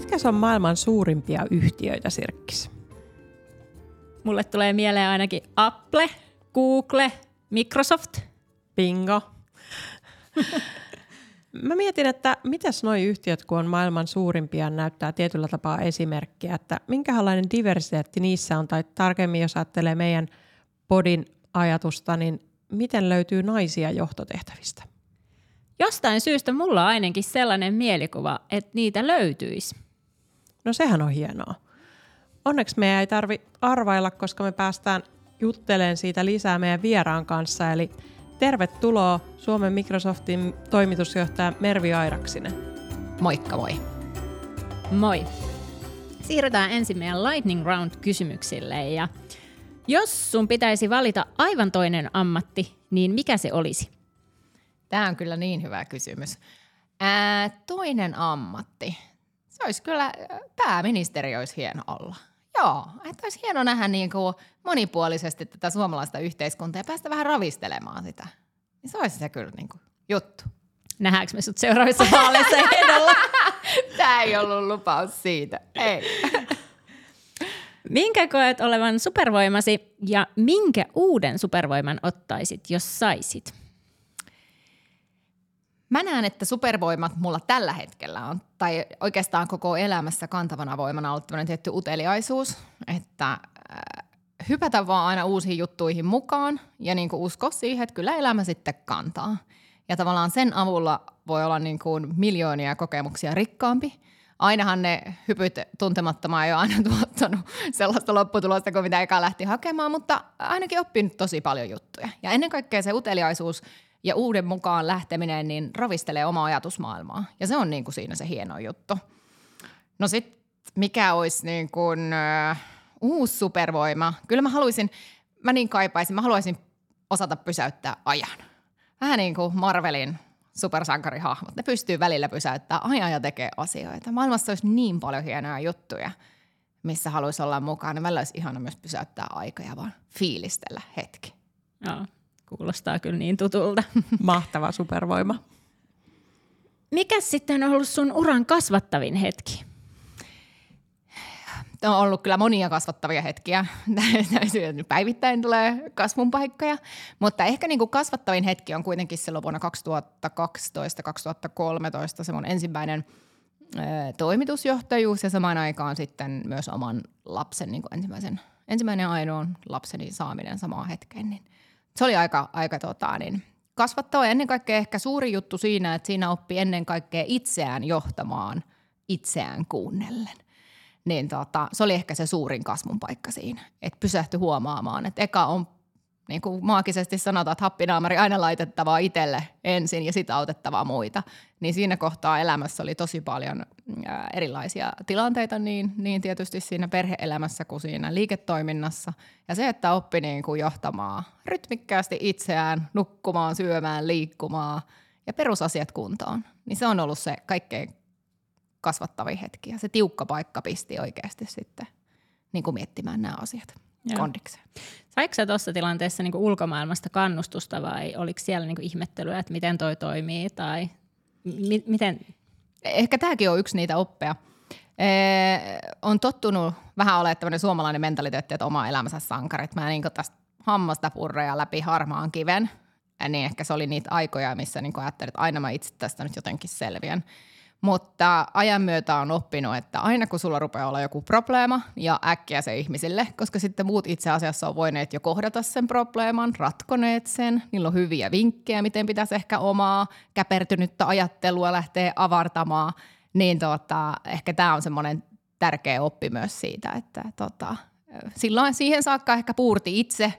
Mitkä on maailman suurimpia yhtiöitä, Sirkkis? Mulle tulee mieleen ainakin Apple, Google, Microsoft. Bingo. Mä mietin, että mitäs nuo yhtiöt, kun on maailman suurimpia, näyttää tietyllä tapaa esimerkkiä, että minkälainen diversiteetti niissä on, tai tarkemmin jos ajattelee meidän podin ajatusta, niin miten löytyy naisia johtotehtävistä? Jostain syystä mulla on ainakin sellainen mielikuva, että niitä löytyisi. No sehän on hienoa. Onneksi meidän ei tarvi arvailla, koska me päästään juttelemaan siitä lisää meidän vieraan kanssa. Eli tervetuloa Suomen Microsoftin toimitusjohtaja Mervi Airaksinen. Moikka moi. Moi. Siirrytään ensin meidän Lightning Round-kysymyksille. Ja jos sun pitäisi valita aivan toinen ammatti, niin mikä se olisi? Tämä on kyllä niin hyvä kysymys. Ää, toinen ammatti. Se olisi kyllä, pääministeri olisi hieno olla. Joo, että olisi hieno nähdä niin kuin monipuolisesti tätä suomalaista yhteiskuntaa ja päästä vähän ravistelemaan sitä. Niin se olisi se kyllä niin kuin juttu. Nähdäänkö me sut seuraavissa vaaleissa ehdolla? Tämä ei ollut lupaus siitä. Ei. Minkä koet olevan supervoimasi ja minkä uuden supervoiman ottaisit, jos saisit? Mä näen, että supervoimat mulla tällä hetkellä on, tai oikeastaan koko elämässä kantavana voimana ollut tämmöinen tietty uteliaisuus, että äh, hypätä vaan aina uusiin juttuihin mukaan ja niin kuin usko siihen, että kyllä elämä sitten kantaa. Ja tavallaan sen avulla voi olla niin kuin miljoonia kokemuksia rikkaampi. Ainahan ne hypyt tuntemattomaan ei ole aina tuottanut sellaista lopputulosta kuin mitä eka lähti hakemaan, mutta ainakin oppinut tosi paljon juttuja. Ja ennen kaikkea se uteliaisuus – ja uuden mukaan lähteminen niin ravistelee omaa ajatusmaailmaa. Ja se on niin kuin siinä se hieno juttu. No sitten mikä olisi niin kuin, uh, uusi supervoima? Kyllä mä haluaisin, mä niin kaipaisin, mä haluaisin osata pysäyttää ajan. Vähän niin kuin Marvelin supersankarihahmot. Ne pystyy välillä pysäyttämään ajan ja tekee asioita. Maailmassa olisi niin paljon hienoja juttuja, missä haluaisi olla mukana. Meillä olisi ihana myös pysäyttää aika ja vaan fiilistellä hetki. Joo. Kuulostaa kyllä niin tutulta. Mahtava supervoima. Mikä sitten on ollut sun uran kasvattavin hetki? On ollut kyllä monia kasvattavia hetkiä. Päivittäin tulee kasvun paikkoja. Mutta ehkä niin kuin kasvattavin hetki on kuitenkin silloin vuonna 2012-2013 se mun ensimmäinen toimitusjohtajuus ja samaan aikaan sitten myös oman lapsen niin kuin ensimmäisen, ensimmäinen ainoan lapseni saaminen samaan hetkeen. Niin se oli aika, aika tota, niin, kasvattava ennen kaikkea ehkä suuri juttu siinä, että siinä oppi ennen kaikkea itseään johtamaan itseään kuunnellen. Niin tota, se oli ehkä se suurin kasvun paikka siinä, että pysähtyi huomaamaan, että eka on niin kuin maagisesti sanotaan, että happinaamari aina laitettavaa itselle ensin ja sitten autettavaa muita. Niin siinä kohtaa elämässä oli tosi paljon erilaisia tilanteita, niin, niin tietysti siinä perheelämässä kuin siinä liiketoiminnassa. Ja se, että oppi niin kuin johtamaan rytmikkäästi itseään, nukkumaan, syömään, liikkumaan ja perusasiat kuntoon, niin se on ollut se kaikkein kasvattavin hetki. Ja se tiukka paikka pisti oikeasti sitten niin kuin miettimään nämä asiat kondikseen. Saiko sä tuossa tilanteessa niin ulkomaailmasta kannustusta vai oliko siellä niin ihmettelyä, että miten toi toimii tai mi- miten? Ehkä tämäkin on yksi niitä oppeja. Ee, on tottunut vähän olemaan tämmöinen suomalainen mentaliteetti, että oma elämänsä sankarit. Mä niin tästä hammasta purreja läpi harmaan kiven. Ja niin ehkä se oli niitä aikoja, missä niin ajattelin, että aina mä itse tästä nyt jotenkin selviän. Mutta ajan myötä on oppinut, että aina kun sulla rupeaa olla joku probleema ja äkkiä se ihmisille, koska sitten muut itse asiassa on voineet jo kohdata sen probleeman, ratkoneet sen, niillä on hyviä vinkkejä, miten pitäisi ehkä omaa käpertynyttä ajattelua lähteä avartamaan, niin tota, ehkä tämä on semmoinen tärkeä oppi myös siitä, että tota, silloin siihen saakka ehkä puurti itse,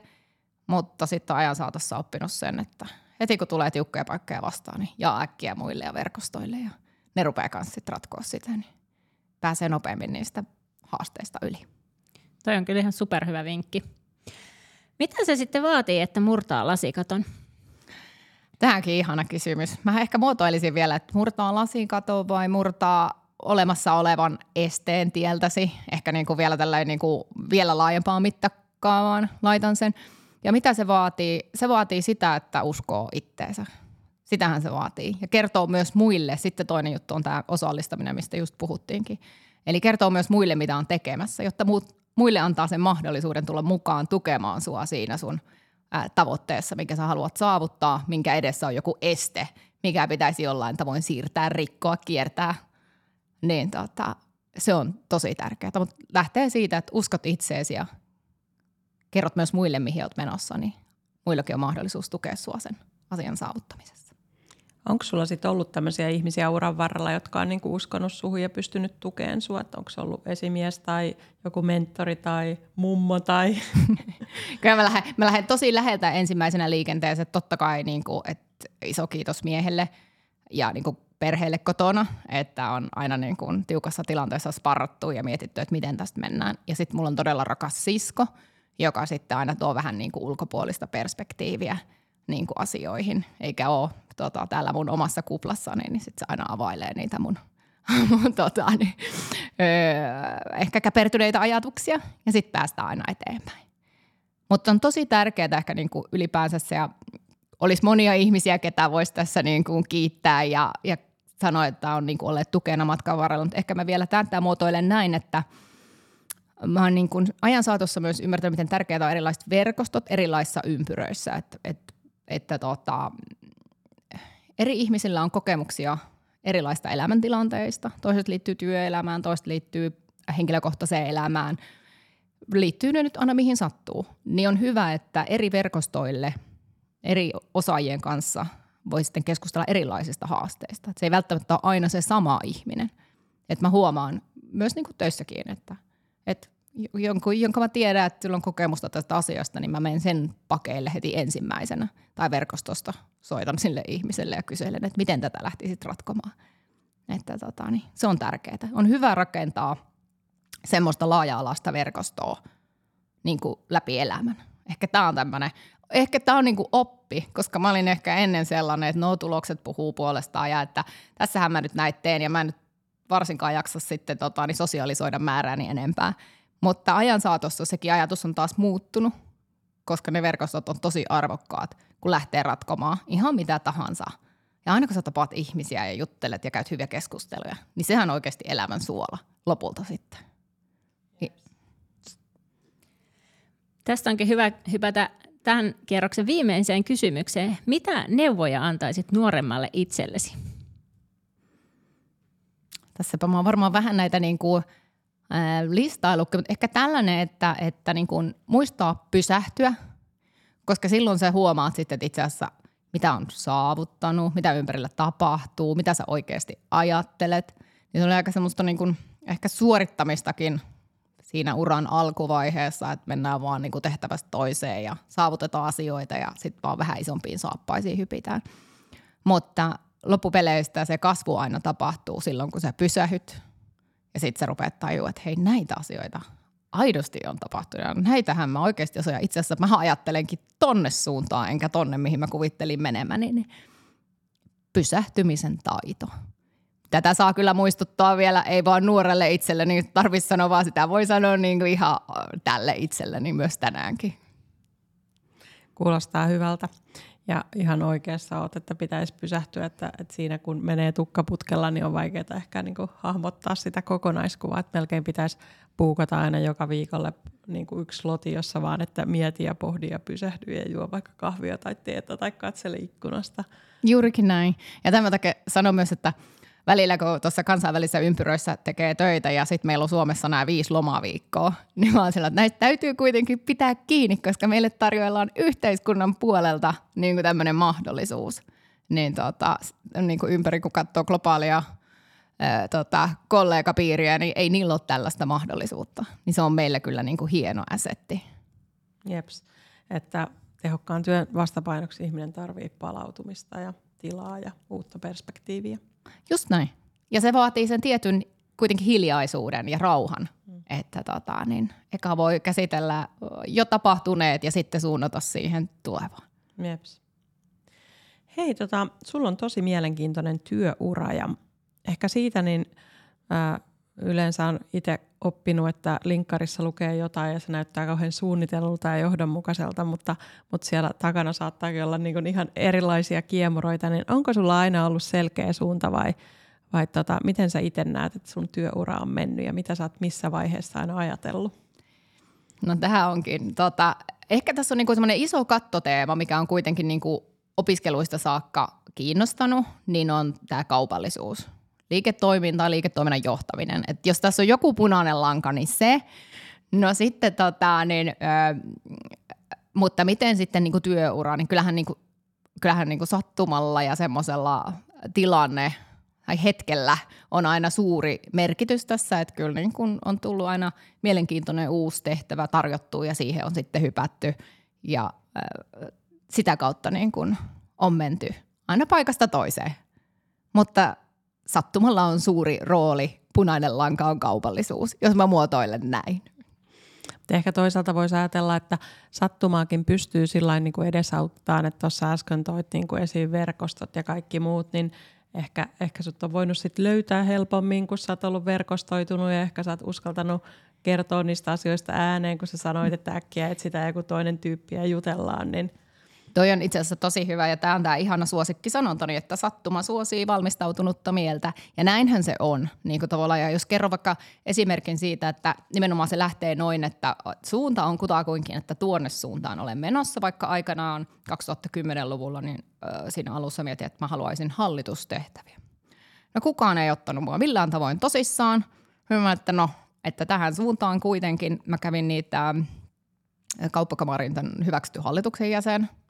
mutta sitten ajan saatossa oppinut sen, että heti kun tulee tiukkoja paikkoja vastaan, niin jaa äkkiä muille ja verkostoille ja – ne rupeaa kanssa sitten ratkoa sitä, niin pääsee nopeammin niistä haasteista yli. Toi on kyllä ihan superhyvä vinkki. Mitä se sitten vaatii, että murtaa lasikaton? Tähänkin ihana kysymys. Mä ehkä muotoilisin vielä, että murtaa lasikaton vai murtaa olemassa olevan esteen tieltäsi. Ehkä niin kuin vielä tällainen niin kuin vielä laajempaan mittakaavaan laitan sen. Ja mitä se vaatii? Se vaatii sitä, että uskoo itteensä. Sitähän se vaatii. Ja kertoo myös muille. Sitten toinen juttu on tämä osallistaminen, mistä just puhuttiinkin. Eli kertoo myös muille, mitä on tekemässä, jotta muut, muille antaa sen mahdollisuuden tulla mukaan tukemaan sua siinä sun ää, tavoitteessa, minkä sä haluat saavuttaa, minkä edessä on joku este, mikä pitäisi jollain tavoin siirtää, rikkoa, kiertää. Niin tota, se on tosi tärkeää. Mutta lähtee siitä, että uskot itseesi ja kerrot myös muille, mihin olet menossa, niin muillakin on mahdollisuus tukea sua sen asian saavuttamisessa. Onko sulla sitten ollut tämmöisiä ihmisiä uran varrella, jotka on niinku uskonut suhun ja pystynyt tukemaan sua? Onko se ollut esimies tai joku mentori tai mummo tai... Kyllä mä lähden, mä lähden tosi läheltä ensimmäisenä liikenteeseen. Totta kai niin kuin, että iso kiitos miehelle ja niin kuin perheelle kotona, että on aina niin kuin tiukassa tilanteessa sparrattu ja mietitty, että miten tästä mennään. Ja sitten mulla on todella rakas sisko, joka sitten aina tuo vähän niin kuin ulkopuolista perspektiiviä niin asioihin, eikä ole tota, täällä mun omassa kuplassani, niin sitten se aina availee niitä mun, mun tota, niin, öö, ehkä käpertyneitä ajatuksia ja sitten päästään aina eteenpäin. Mutta on tosi tärkeää ehkä niin kuin ylipäänsä se, ja olisi monia ihmisiä, ketä voisi tässä niin kuin kiittää ja, ja sanoa, että on niin kuin olleet tukena matkan varrella, mutta ehkä mä vielä tätä muotoilen näin, että mä oon niin kuin ajan saatossa myös ymmärtänyt, miten tärkeää on erilaiset verkostot erilaisissa ympyröissä, että, että, että tota, eri ihmisillä on kokemuksia erilaista elämäntilanteista. Toiset liittyy työelämään, toiset liittyy henkilökohtaiseen elämään. Liittyy ne nyt aina mihin sattuu. Niin on hyvä, että eri verkostoille, eri osaajien kanssa voi sitten keskustella erilaisista haasteista. Et se ei välttämättä ole aina se sama ihminen. Et mä huomaan myös niin kuin töissäkin, että, että jonkun, jonka mä tiedän, että sillä on kokemusta tästä asiasta, niin mä menen sen pakeille heti ensimmäisenä tai verkostosta soitan sille ihmiselle ja kyselen, että miten tätä lähtisit ratkomaan. Että tota, niin, se on tärkeää. On hyvä rakentaa semmoista laaja-alaista verkostoa niin kuin läpi elämän. Ehkä tämä on tämmöinen, ehkä tämä on niin kuin oppi, koska mä olin ehkä ennen sellainen, että no tulokset puhuu puolestaan ja että tässähän mä nyt näitä teen ja mä en nyt varsinkaan jaksa sitten tota, niin sosiaalisoida määrääni enempää. Mutta ajan saatossa sekin ajatus on taas muuttunut, koska ne verkostot on tosi arvokkaat, kun lähtee ratkomaan ihan mitä tahansa. Ja aina kun sä tapaat ihmisiä ja juttelet ja käyt hyviä keskusteluja, niin sehän on oikeasti elämän suola lopulta sitten. Tästä onkin hyvä hypätä tämän kierroksen viimeiseen kysymykseen. Mitä neuvoja antaisit nuoremmalle itsellesi? Tässäpä mä oon varmaan vähän näitä niin kuin – listailu, mutta ehkä tällainen, että, että niin kuin muistaa pysähtyä, koska silloin sä huomaat sitten, että itse asiassa mitä on saavuttanut, mitä ympärillä tapahtuu, mitä sä oikeasti ajattelet. Niin se oli aika semmoista niin kuin ehkä suorittamistakin siinä uran alkuvaiheessa, että mennään vaan niin kuin tehtävästä toiseen ja saavutetaan asioita ja sitten vaan vähän isompiin saappaisiin hypitään. Mutta loppupeleistä se kasvu aina tapahtuu silloin, kun sä pysähyt, ja sitten sä rupeat tajua, että hei näitä asioita aidosti on tapahtunut. Ja näitähän mä oikeasti osaan. Itse asiassa mä ajattelenkin tonne suuntaan, enkä tonne, mihin mä kuvittelin menemäni. Niin pysähtymisen taito. Tätä saa kyllä muistuttaa vielä, ei vaan nuorelle itselle, niin tarvitsisi sanoa vaan sitä. Voi sanoa niin kuin ihan tälle itselleni myös tänäänkin. Kuulostaa hyvältä. Ja ihan oikeassa olet, että pitäisi pysähtyä, että, että siinä kun menee tukkaputkella, niin on vaikeaa ehkä niin kuin hahmottaa sitä kokonaiskuvaa, että melkein pitäisi puukata aina joka viikolle niin kuin yksi loti, jossa vaan, että mieti ja pohdi ja pysähdy ja juo vaikka kahvia tai teetä tai katsele ikkunasta. Juurikin näin. Ja tämän takia sanon myös, että välillä kun tuossa kansainvälisissä ympyröissä tekee töitä ja sitten meillä on Suomessa nämä viisi lomaviikkoa, niin mä oon sillä, että näistä täytyy kuitenkin pitää kiinni, koska meille tarjoillaan yhteiskunnan puolelta niin kuin tämmöinen mahdollisuus. Niin, tota, niin kuin ympäri kun katsoo globaalia tota, kollegapiiriä, niin ei niillä ole tällaista mahdollisuutta. Niin se on meille kyllä niin kuin hieno asetti. Jeps, että tehokkaan työn vastapainoksi ihminen tarvitsee palautumista ja tilaa ja uutta perspektiiviä. Just näin. Ja se vaatii sen tietyn kuitenkin hiljaisuuden ja rauhan. Mm. Että tota, niin, eka voi käsitellä jo tapahtuneet ja sitten suunnata siihen tulevaan. Jeps. Hei, tota, sulla on tosi mielenkiintoinen työura ja ehkä siitä niin ää, yleensä on itse oppinut, että linkkarissa lukee jotain ja se näyttää kauhean suunnitellulta ja johdonmukaiselta, mutta, mutta siellä takana saattaa olla niin ihan erilaisia kiemuroita, niin onko sulla aina ollut selkeä suunta vai, vai tota, miten sä itse näet, että sun työura on mennyt ja mitä sä oot missä vaiheessa aina ajatellut? No tähän onkin. Tota, ehkä tässä on niinku semmoinen iso kattoteema, mikä on kuitenkin niinku opiskeluista saakka kiinnostanut, niin on tämä kaupallisuus liiketoiminta ja liiketoiminnan johtaminen. Et jos tässä on joku punainen lanka, niin se. No sitten tota, niin, ö, mutta miten sitten niin kuin työura, niin kyllähän, niin kuin, kyllähän niin kuin sattumalla ja semmoisella tilanne tai hetkellä on aina suuri merkitys tässä, että kyllä niin kuin on tullut aina mielenkiintoinen uusi tehtävä tarjottu ja siihen on sitten hypätty ja ö, sitä kautta niin kuin on menty aina paikasta toiseen. Mutta sattumalla on suuri rooli, punainen lanka on kaupallisuus, jos mä muotoilen näin. Ehkä toisaalta voisi ajatella, että sattumaakin pystyy sillä niin kuin että tuossa äsken toit niin kuin esiin verkostot ja kaikki muut, niin ehkä, ehkä sut on voinut sit löytää helpommin, kun sä oot ollut verkostoitunut ja ehkä sä oot uskaltanut kertoa niistä asioista ääneen, kun sä sanoit, että äkkiä etsitään joku toinen tyyppi ja jutellaan, niin Toi on itse asiassa tosi hyvä ja tämä on tämä ihana sanontoni, että sattuma suosii valmistautunutta mieltä. Ja näinhän se on. Niin kuin tavallaan, ja jos kerro vaikka esimerkin siitä, että nimenomaan se lähtee noin, että suunta on kutakuinkin, että tuonne suuntaan olen menossa, vaikka aikanaan 2010-luvulla, niin siinä alussa mietin, että mä haluaisin hallitustehtäviä. No kukaan ei ottanut mua millään tavoin tosissaan. Hyvä, että no, että tähän suuntaan kuitenkin mä kävin niitä kauppakamarin hyväksytty hallituksen jäsen –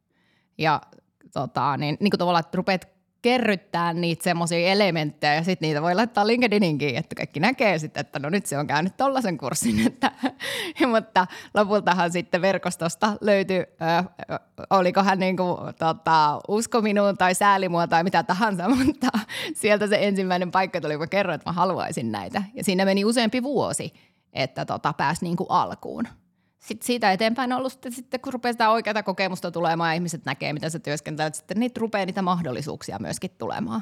ja tota, niin, niin kuin tavallaan, että rupeat kerryttää niitä semmoisia elementtejä ja sitten niitä voi laittaa LinkedIninkin, että kaikki näkee sitten, että no nyt se on käynyt tollaisen kurssin. Että, mutta lopultahan sitten verkostosta löytyi, äh, oliko hän niin kuin, tota, usko minuun tai sääli mua tai mitä tahansa, mutta sieltä se ensimmäinen paikka tuli, kun kerroin, että mä haluaisin näitä. Ja siinä meni useampi vuosi, että tota, pääsi niin kuin alkuun sitten siitä eteenpäin on ollut sitten, sitten kun rupeaa sitä oikeaa kokemusta tulemaan ja ihmiset näkee, miten sä työskentelet, sitten niitä rupeaa niitä mahdollisuuksia myöskin tulemaan.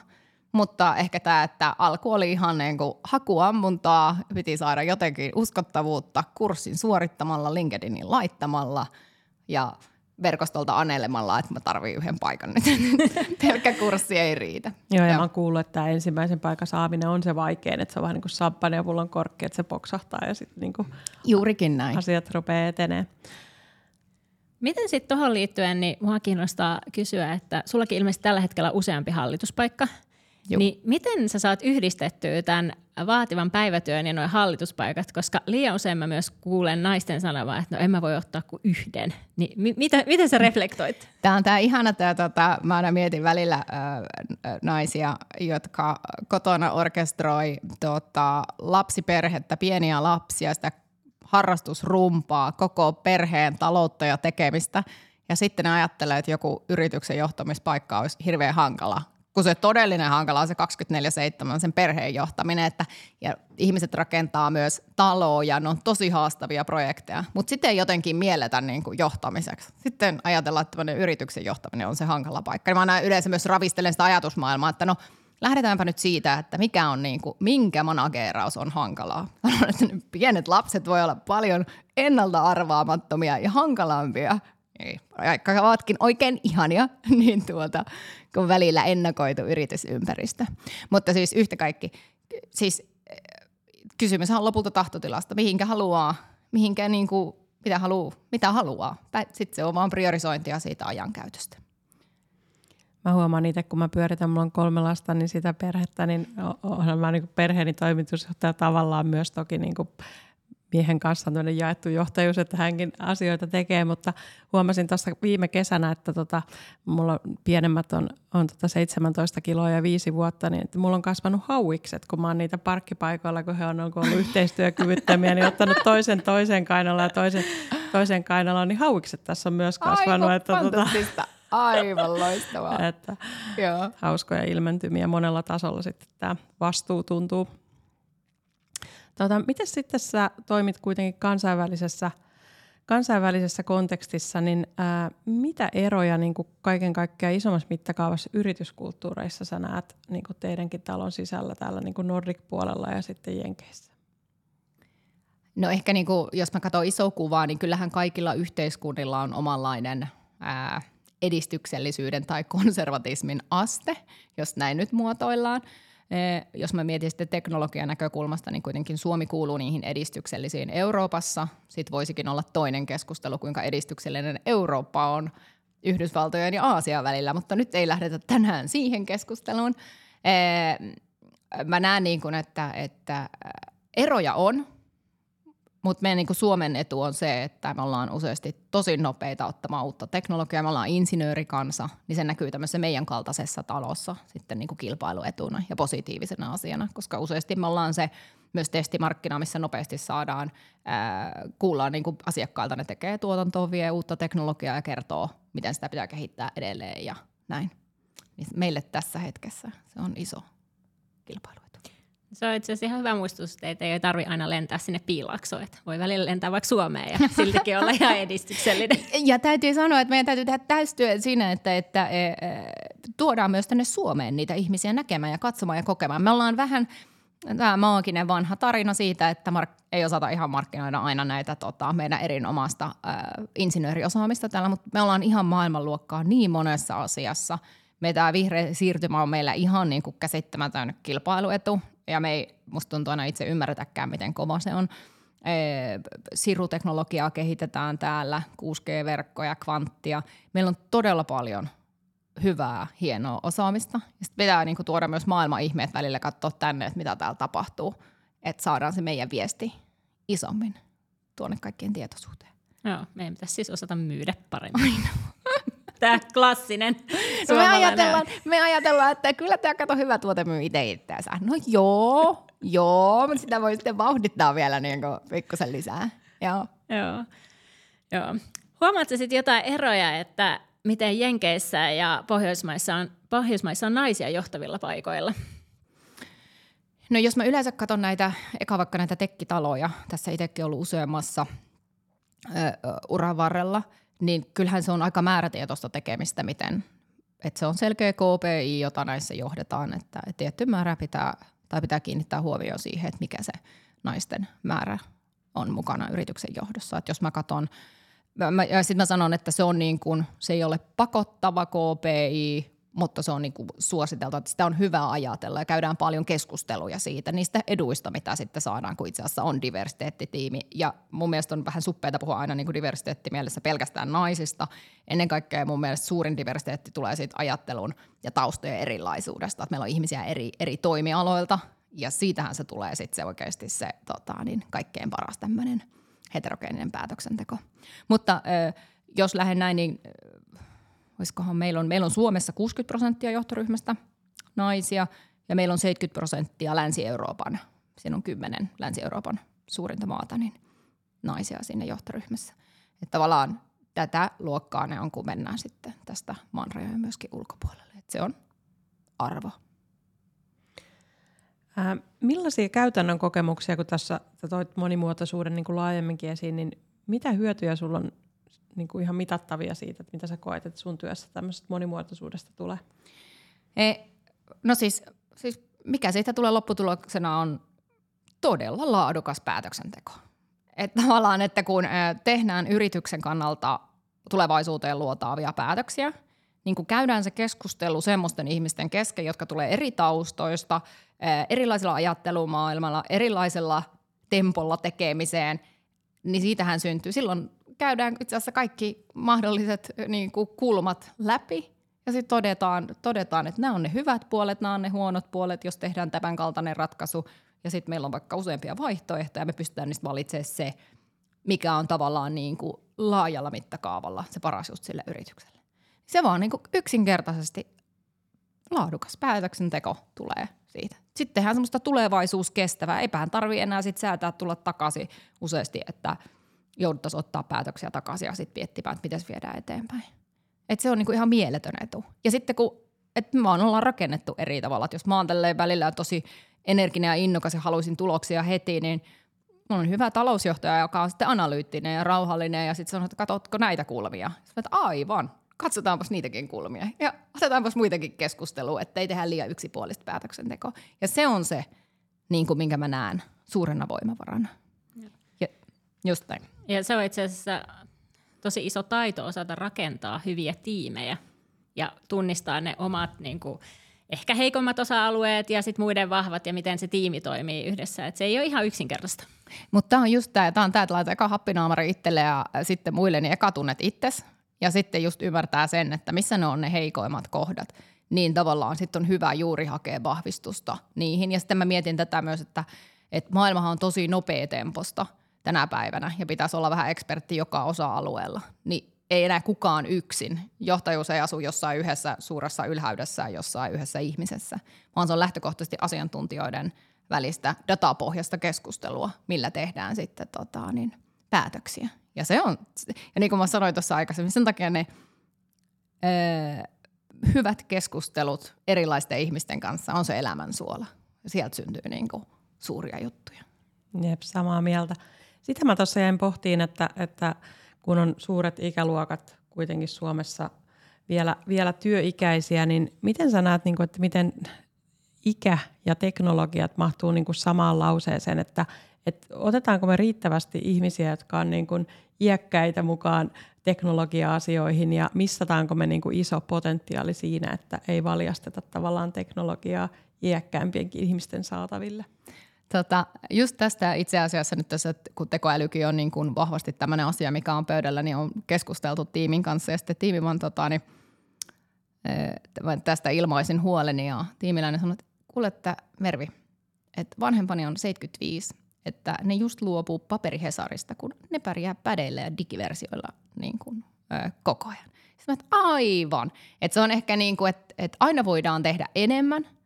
Mutta ehkä tämä, että alku oli ihan niin kuin hakuammuntaa, piti saada jotenkin uskottavuutta kurssin suorittamalla, LinkedInin laittamalla ja verkostolta anelemalla, että mä tarvii yhden paikan nyt. Pelkkä kurssi ei riitä. Joo, ja Joo. mä oon kuullut, että tämä ensimmäisen paikan saaminen on se vaikein, että se on vähän niin kuin samppanja ja pullon korkki, että se poksahtaa ja sitten niin Juurikin näin. asiat rupeaa etenee. Miten sitten tuohon liittyen, niin mua kiinnostaa kysyä, että sullakin ilmeisesti tällä hetkellä useampi hallituspaikka – niin miten sä saat yhdistettyä tämän vaativan päivätyön ja noin hallituspaikat, koska liian usein mä myös kuulen naisten sanovan, että no en mä voi ottaa kuin yhden. Niin mi- mitä, miten sä reflektoit? Tämä on tämä ihana, tämä, tota, mä aina mietin välillä äh, naisia, jotka kotona orkestroi tota, lapsiperhettä, pieniä lapsia, sitä harrastusrumpaa, koko perheen taloutta ja tekemistä. Ja sitten ne ajattelee, että joku yrityksen johtamispaikka olisi hirveän hankala kun se todellinen hankala on se 24-7, sen perheen johtaminen, että ja ihmiset rakentaa myös taloa ja ne on tosi haastavia projekteja, mutta sitten ei jotenkin mielletä niin kuin johtamiseksi. Sitten ajatellaan, että yrityksen johtaminen on se hankala paikka. Ja mä aina yleensä myös ravistelen sitä ajatusmaailmaa, että no lähdetäänpä nyt siitä, että mikä on niin kuin, minkä manageeraus on hankalaa. että pienet lapset voi olla paljon ennalta arvaamattomia ja hankalampia ei, vaikka ovatkin oikein ihania, niin tuota, kun välillä ennakoitu yritysympäristö. Mutta siis yhtä kaikki, siis eh, kysymys on lopulta tahtotilasta, mihinkä haluaa, mihinkä niin kuin, mitä, haluaa, mitä haluaa. Sitten se on vaan priorisointia siitä ajankäytöstä. Mä huomaan itse, kun mä pyöritän, mulla on kolme lasta, niin sitä perhettä, niin olen mä niin perheeni toimitusjohtaja tavallaan myös toki niin kuin miehen kanssa on jaettu johtajuus, että hänkin asioita tekee, mutta huomasin tuossa viime kesänä, että tota, mulla pienemmät on, on tota 17 kiloa ja viisi vuotta, niin että mulla on kasvanut hauikset, kun mä oon niitä parkkipaikoilla, kun he on ollut yhteistyökyvyttömiä, niin ottanut toisen toisen kainalla ja toisen, toisen kainalla, niin hauikset tässä on myös kasvanut. Aivan että, tota, Aivan loistavaa. että Joo. Hauskoja ilmentymiä monella tasolla sitten tämä vastuu tuntuu Tota, miten sitten sä toimit kuitenkin kansainvälisessä, kansainvälisessä kontekstissa, niin ää, mitä eroja niin kuin kaiken kaikkiaan isommassa mittakaavassa yrityskulttuureissa sä näet niin kuin teidänkin talon sisällä täällä niin kuin Nordic-puolella ja sitten Jenkeissä? No ehkä niin kuin, jos mä katson iso kuvaa, niin kyllähän kaikilla yhteiskunnilla on omanlainen ää, edistyksellisyyden tai konservatismin aste, jos näin nyt muotoillaan. E, jos mä mietin sitten teknologian näkökulmasta, niin kuitenkin Suomi kuuluu niihin edistyksellisiin Euroopassa. Sitten voisikin olla toinen keskustelu, kuinka edistyksellinen Eurooppa on Yhdysvaltojen ja Aasian välillä, mutta nyt ei lähdetä tänään siihen keskusteluun. E, mä näen niin kuin, että, että eroja on, mutta meidän niin Suomen etu on se, että me ollaan useasti tosi nopeita ottamaan uutta teknologiaa. Me ollaan insinöörikansa, niin se näkyy tämmöisessä meidän kaltaisessa talossa sitten niin kuin kilpailuetuna ja positiivisena asiana, koska useasti me ollaan se myös testimarkkina, missä nopeasti saadaan, ää, kuullaan niin kuin asiakkailta, ne tekee tuotantoa, vie uutta teknologiaa ja kertoo, miten sitä pitää kehittää edelleen ja näin. Niin meille tässä hetkessä se on iso kilpailu. Se on itse asiassa ihan hyvä muistutus, että ei tarvitse aina lentää sinne piilaksoon. Että voi välillä lentää vaikka Suomeen ja siltikin olla ihan edistyksellinen. Ja täytyy sanoa, että meidän täytyy tehdä täystyö siinä, että, että e, e, tuodaan myös tänne Suomeen niitä ihmisiä näkemään ja katsomaan ja kokemaan. Me ollaan vähän tämä maaginen vanha tarina siitä, että mark- ei osata ihan markkinoida aina näitä tota, meidän erinomasta äh, insinööriosaamista täällä, mutta me ollaan ihan maailmanluokkaa niin monessa asiassa. Me tämä vihreä siirtymä on meillä ihan niin kuin käsittämätön kilpailuetu ja me ei musta tuntuu aina itse ymmärretäkään, miten kova se on. Siruteknologiaa kehitetään täällä, 6G-verkkoja, kvanttia. Meillä on todella paljon hyvää, hienoa osaamista. Ja sitten pitää niinku tuoda myös maailman ihmeet välillä katsoa tänne, että mitä täällä tapahtuu, että saadaan se meidän viesti isommin tuonne kaikkien tietoisuuteen. Joo, meidän pitäisi siis osata myydä paremmin. Tämä klassinen no me, ajatellaan, me ajatellaan, että kyllä tämä kato hyvä tuote myy itse itseänsä. No joo, joo, mutta sitä voi sitten vauhdittaa vielä niin pikkusen lisää. Joo. Joo. joo. Huomaatko sitten jotain eroja, että miten Jenkeissä ja Pohjoismaissa on, Pohjoismaissa on naisia johtavilla paikoilla? No jos mä yleensä katson näitä, eka vaikka näitä tekkitaloja, tässä itsekin ollut useammassa ö, uran varrella – niin kyllähän se on aika määrätietoista tekemistä, miten, että se on selkeä KPI, jota näissä johdetaan, että tietty määrä pitää, tai pitää kiinnittää huomioon siihen, että mikä se naisten määrä on mukana yrityksen johdossa. Että jos mä katson, ja sitten mä sanon, että se on niin kuin, se ei ole pakottava KPI, mutta se on niin suositeltu, että sitä on hyvä ajatella ja käydään paljon keskusteluja siitä, niistä eduista, mitä sitten saadaan, kun itse asiassa on diversiteettitiimi. Ja mun mielestä on vähän suppeita puhua aina niin kuin diversiteettimielessä pelkästään naisista. Ennen kaikkea mun mielestä suurin diversiteetti tulee siitä ajattelun ja taustojen erilaisuudesta, että meillä on ihmisiä eri, eri toimialoilta ja siitähän se tulee sitten se oikeasti se tota, niin kaikkein paras tämmöinen heterogeeninen päätöksenteko. Mutta jos lähden näin, niin olisikohan meillä on, meillä on Suomessa 60 prosenttia johtoryhmästä naisia ja meillä on 70 prosenttia Länsi-Euroopan, siinä on kymmenen Länsi-Euroopan suurinta maata, niin naisia siinä johtoryhmässä. Että tavallaan tätä luokkaa ne on, kun mennään sitten tästä maanrajojen myöskin ulkopuolelle. Että se on arvo. Ää, millaisia käytännön kokemuksia, kun tässä toit monimuotoisuuden niin kuin laajemminkin esiin, niin mitä hyötyjä sulla on niin kuin ihan mitattavia siitä, että mitä sä koet, että sun työssä tämmöisestä monimuotoisuudesta tulee? E, no siis, siis mikä siitä tulee lopputuloksena on todella laadukas päätöksenteko. Että tavallaan, että kun tehdään yrityksen kannalta tulevaisuuteen luotaavia päätöksiä, niin kun käydään se keskustelu semmoisten ihmisten kesken, jotka tulee eri taustoista, erilaisilla ajattelumaailmalla, erilaisella tempolla tekemiseen, niin siitähän syntyy. Silloin käydään itse asiassa kaikki mahdolliset niin kuin kulmat läpi ja sitten todetaan, todetaan, että nämä on ne hyvät puolet, nämä on ne huonot puolet, jos tehdään tämän kaltainen ratkaisu. Ja sitten meillä on vaikka useampia vaihtoehtoja, me pystytään niistä valitsemaan se, mikä on tavallaan niin kuin laajalla mittakaavalla se paras just sille yritykselle. Se vaan niin kuin yksinkertaisesti laadukas päätöksenteko tulee siitä. Sitten tehdään semmoista tulevaisuuskestävää. Eipähän tarvitse enää sit säätää tulla takaisin useasti, että – jouduttaisiin ottaa päätöksiä takaisin ja sitten miettimään, että miten viedään eteenpäin. Et se on niinku ihan mieletön etu. Ja sitten kun et me ollaan rakennettu eri tavalla, että jos mä oon välillä tosi energinen ja innokas ja haluaisin tuloksia heti, niin mulla on hyvä talousjohtaja, joka on sitten analyyttinen ja rauhallinen ja sitten sanoo, että katsotko näitä kulmia? Sitten että aivan, katsotaanpas niitäkin kulmia ja otetaanpas muitakin keskustelua, ettei tehdä liian yksipuolista päätöksentekoa. Ja se on se, niin kuin minkä mä näen suurena voimavarana. Just näin. Ja se on itse asiassa tosi iso taito osata rakentaa hyviä tiimejä ja tunnistaa ne omat niin kuin, ehkä heikommat osa-alueet ja sitten muiden vahvat ja miten se tiimi toimii yhdessä. Et se ei ole ihan yksinkertaista. Mutta tämä on just tämä, tämä on tämä, että laita eka happinaamari itselle ja sitten muille, niin eka tunnet itses ja sitten just ymmärtää sen, että missä ne on ne heikoimmat kohdat. Niin tavallaan sitten on hyvä juuri hakea vahvistusta niihin. Ja sitten mä mietin tätä myös, että, että maailmahan on tosi nopea temposta tänä päivänä ja pitäisi olla vähän ekspertti joka osa-alueella. Niin ei enää kukaan yksin. Johtajuus ei asu jossain yhdessä suuressa ylhäydessä jossain yhdessä ihmisessä, vaan se on lähtökohtaisesti asiantuntijoiden välistä datapohjasta keskustelua, millä tehdään sitten tota, niin, päätöksiä. Ja se on, ja niin kuin mä sanoin tuossa aikaisemmin, sen takia ne öö, hyvät keskustelut erilaisten ihmisten kanssa on se elämän suola. Sieltä syntyy niin kuin suuria juttuja. Jep, samaa mieltä. Sitten mä tuossa jäin pohtiin, että, että kun on suuret ikäluokat kuitenkin Suomessa vielä, vielä työikäisiä, niin miten sä näet, niin kuin, että miten ikä ja teknologiat mahtuu niin kuin samaan lauseeseen, että, että otetaanko me riittävästi ihmisiä, jotka on niin kuin iäkkäitä mukaan teknologia-asioihin ja missataanko me niin kuin iso potentiaali siinä, että ei valjasteta tavallaan teknologiaa iäkkäämpienkin ihmisten saataville? Tota, just tästä itse asiassa nyt tässä, kun tekoälykin on niin kuin vahvasti tämmöinen asia, mikä on pöydällä, niin on keskusteltu tiimin kanssa ja sitten tiimi vaan tota, niin, tästä ilmaisin huoleni ja tiimiläinen sanoi, että kuule, että Mervi, että vanhempani on 75, että ne just luopuu paperihesarista, kun ne pärjää pädeillä ja digiversioilla niin kuin, ö, koko ajan. Sitten mä, että aivan. Että se on ehkä niin kuin, että, että aina voidaan tehdä enemmän –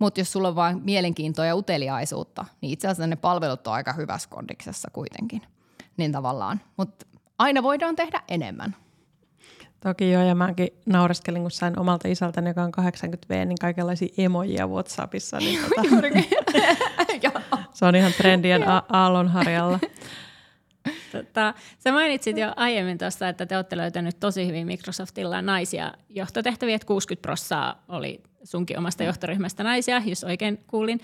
mutta jos sulla on vain mielenkiintoa ja uteliaisuutta, niin itse asiassa ne palvelut on aika hyvässä kondiksessa kuitenkin. Niin tavallaan. Mutta aina voidaan tehdä enemmän. Toki joo, ja mäkin naureskelin, kun sain omalta isältäni, joka on 80V, niin kaikenlaisia emojia Whatsappissa. Niin tota, se on ihan trendien a- aallonharjalla. Tota, sä mainitsit jo aiemmin tuosta, että te olette löytänyt tosi hyvin Microsoftilla naisia johtotehtäviä, että 60 prossaa oli sunkin omasta johtoryhmästä naisia, jos oikein kuulin.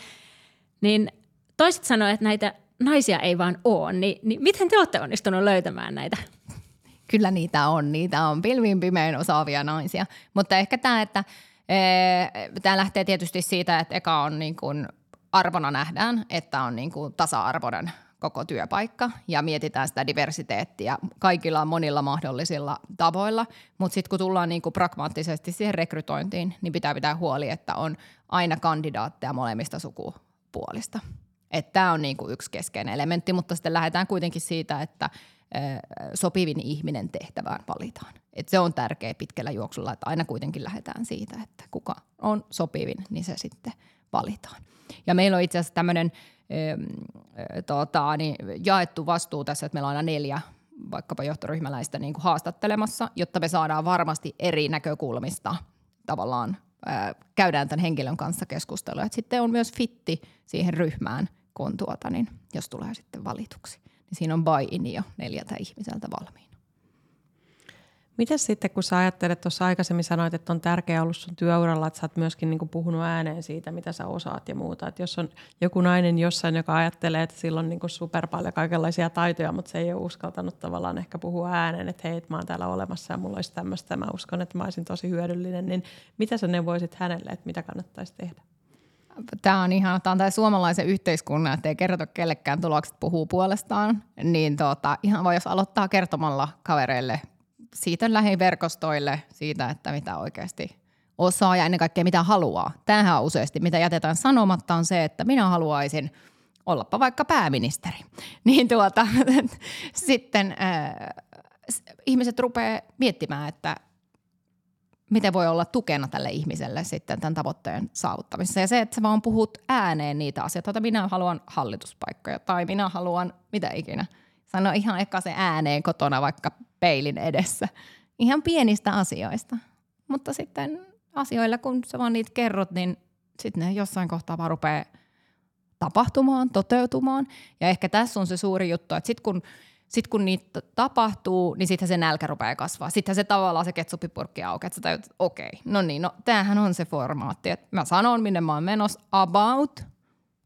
Niin toiset sanoivat, että näitä naisia ei vaan ole, niin, niin miten te olette onnistunut löytämään näitä? Kyllä niitä on, niitä on pilvin pimein osaavia naisia. Mutta ehkä tämä, että tämä lähtee tietysti siitä, että eka on niin kuin arvona nähdään, että on niin kuin tasa-arvoinen koko työpaikka ja mietitään sitä diversiteettiä kaikilla monilla mahdollisilla tavoilla. Mutta sitten kun tullaan niinku pragmaattisesti siihen rekrytointiin, niin pitää pitää huoli, että on aina kandidaatteja molemmista sukupuolista. Tämä on niinku yksi keskeinen elementti, mutta sitten lähdetään kuitenkin siitä, että sopivin ihminen tehtävään valitaan. Et se on tärkeä pitkällä juoksulla, että aina kuitenkin lähdetään siitä, että kuka on sopivin, niin se sitten valitaan. Ja meillä on itse asiassa tämmöinen tota, niin jaettu vastuu tässä, että meillä on aina neljä vaikkapa johtoryhmäläistä niin kuin haastattelemassa, jotta me saadaan varmasti eri näkökulmista tavallaan ää, käydään tämän henkilön kanssa keskustelua. Sitten on myös fitti siihen ryhmään, kun tuota, niin, jos tulee sitten valituksi. Niin siinä on buy-in jo neljältä ihmiseltä valmiina. Miten sitten, kun sä ajattelet, tuossa aikaisemmin sanoit, että on tärkeää ollut sun työuralla, että sä oot myöskin niin puhunut ääneen siitä, mitä sä osaat ja muuta. Että jos on joku nainen jossain, joka ajattelee, että sillä on niin super paljon kaikenlaisia taitoja, mutta se ei ole uskaltanut tavallaan ehkä puhua ääneen, että hei, että mä oon täällä olemassa ja mulla olisi tämmöistä, mä uskon, että mä olisin tosi hyödyllinen, niin mitä sä neuvoisit hänelle, että mitä kannattaisi tehdä? Tämä on ihan, tämä on tämä suomalaisen yhteiskunnan, että ei kerrota kellekään tulokset puhuu puolestaan, niin tota, ihan vaan jos aloittaa kertomalla kavereille siitä lähiverkostoille, siitä, että mitä oikeasti osaa ja ennen kaikkea mitä haluaa. Tämähän on useasti, mitä jätetään sanomatta, on se, että minä haluaisin ollapa vaikka pääministeri. Niin tuota, sitten äh, ihmiset rupeaa miettimään, että miten voi olla tukena tälle ihmiselle sitten tämän tavoitteen saavuttamisessa. Ja se, että sä vaan puhut ääneen niitä asioita, että minä haluan hallituspaikkoja tai minä haluan mitä ikinä. Sano ihan eka se ääneen kotona vaikka peilin edessä. Ihan pienistä asioista. Mutta sitten asioilla, kun sä vaan niitä kerrot, niin sitten ne jossain kohtaa vaan rupeaa tapahtumaan, toteutumaan. Ja ehkä tässä on se suuri juttu, että sitten kun, sit kun niitä tapahtuu, niin sitten se nälkä rupeaa kasvaa. Sitten se tavallaan se ketsuppipurkki aukeaa, että sä okei, okay, no niin, no tämähän on se formaatti, että mä sanon, minne mä oon menossa about.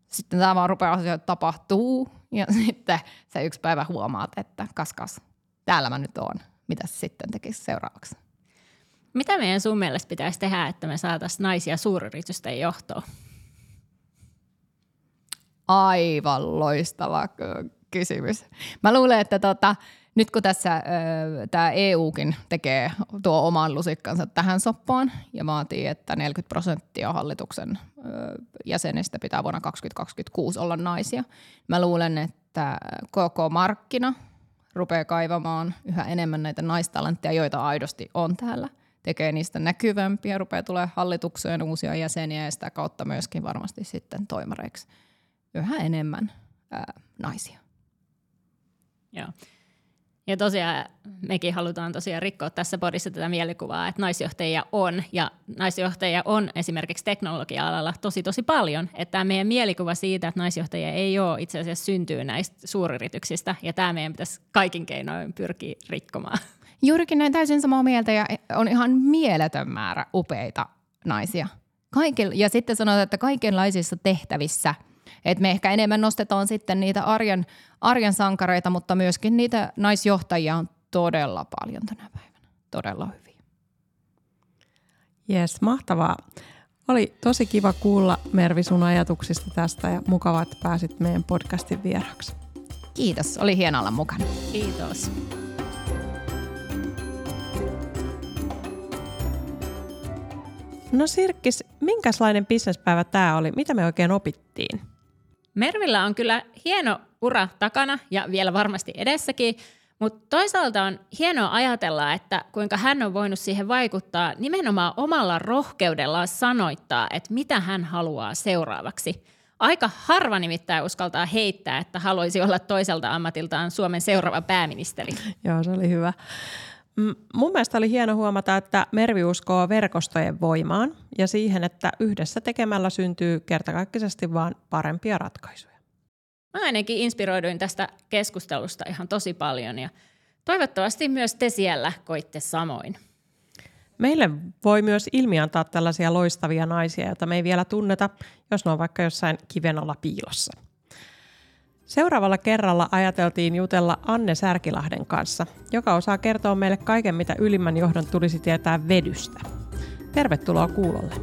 Sitten tämä vaan rupeaa asioita tapahtuu ja sitten se yksi päivä huomaat, että kas kas, täällä mä nyt oon. Mitä sitten tekisi seuraavaksi? Mitä meidän sun mielestä pitäisi tehdä, että me saataisiin naisia suuryritysten johtoon? Aivan loistava kysymys. Mä luulen, että tota, nyt kun tässä tämä EUkin tekee tuo oman lusikkansa tähän soppaan ja vaatii, että 40 prosenttia hallituksen jäsenistä pitää vuonna 2026 olla naisia, mä luulen, että koko markkina rupeaa kaivamaan yhä enemmän näitä naistalentteja, joita aidosti on täällä – tekee niistä näkyvämpiä, rupeaa tulee hallitukseen uusia jäseniä ja sitä kautta myöskin varmasti sitten toimareiksi yhä enemmän ää, naisia. Joo. Ja tosiaan mekin halutaan tosiaan rikkoa tässä podissa tätä mielikuvaa, että naisjohtajia on ja naisjohtajia on esimerkiksi teknologia-alalla tosi tosi paljon. Että tämä meidän mielikuva siitä, että naisjohtajia ei ole itse asiassa syntyy näistä suuryrityksistä ja tämä meidän pitäisi kaikin keinoin pyrkiä rikkomaan. Juurikin näin täysin samaa mieltä ja on ihan mieletön määrä upeita naisia. Kaiken, ja sitten sanotaan, että kaikenlaisissa tehtävissä. Että me ehkä enemmän nostetaan sitten niitä arjen, arjen sankareita, mutta myöskin niitä naisjohtajia on todella paljon tänä päivänä. Todella hyviä. Jes, mahtavaa. Oli tosi kiva kuulla Mervi sun ajatuksista tästä ja mukavaa, että pääsit meidän podcastin vieraksi. Kiitos, oli hienoa olla mukana. Kiitos. No Sirkkis, minkälainen bisnespäivä tämä oli? Mitä me oikein opittiin? Mervillä on kyllä hieno ura takana ja vielä varmasti edessäkin, mutta toisaalta on hienoa ajatella, että kuinka hän on voinut siihen vaikuttaa nimenomaan omalla rohkeudellaan sanoittaa, että mitä hän haluaa seuraavaksi. Aika harva nimittäin uskaltaa heittää, että haluaisi olla toiselta ammatiltaan Suomen seuraava pääministeri. Joo, se oli hyvä. Mun mielestä oli hieno huomata, että Mervi uskoo verkostojen voimaan ja siihen, että yhdessä tekemällä syntyy kertakaikkisesti vaan parempia ratkaisuja. Mä ainakin inspiroiduin tästä keskustelusta ihan tosi paljon ja toivottavasti myös te siellä koitte samoin. Meille voi myös ilmiantaa tällaisia loistavia naisia, joita me ei vielä tunneta, jos ne on vaikka jossain kivenolla piilossa. Seuraavalla kerralla ajateltiin jutella Anne Särkilahden kanssa, joka osaa kertoa meille kaiken, mitä ylimmän johdon tulisi tietää vedystä. Tervetuloa kuulolle.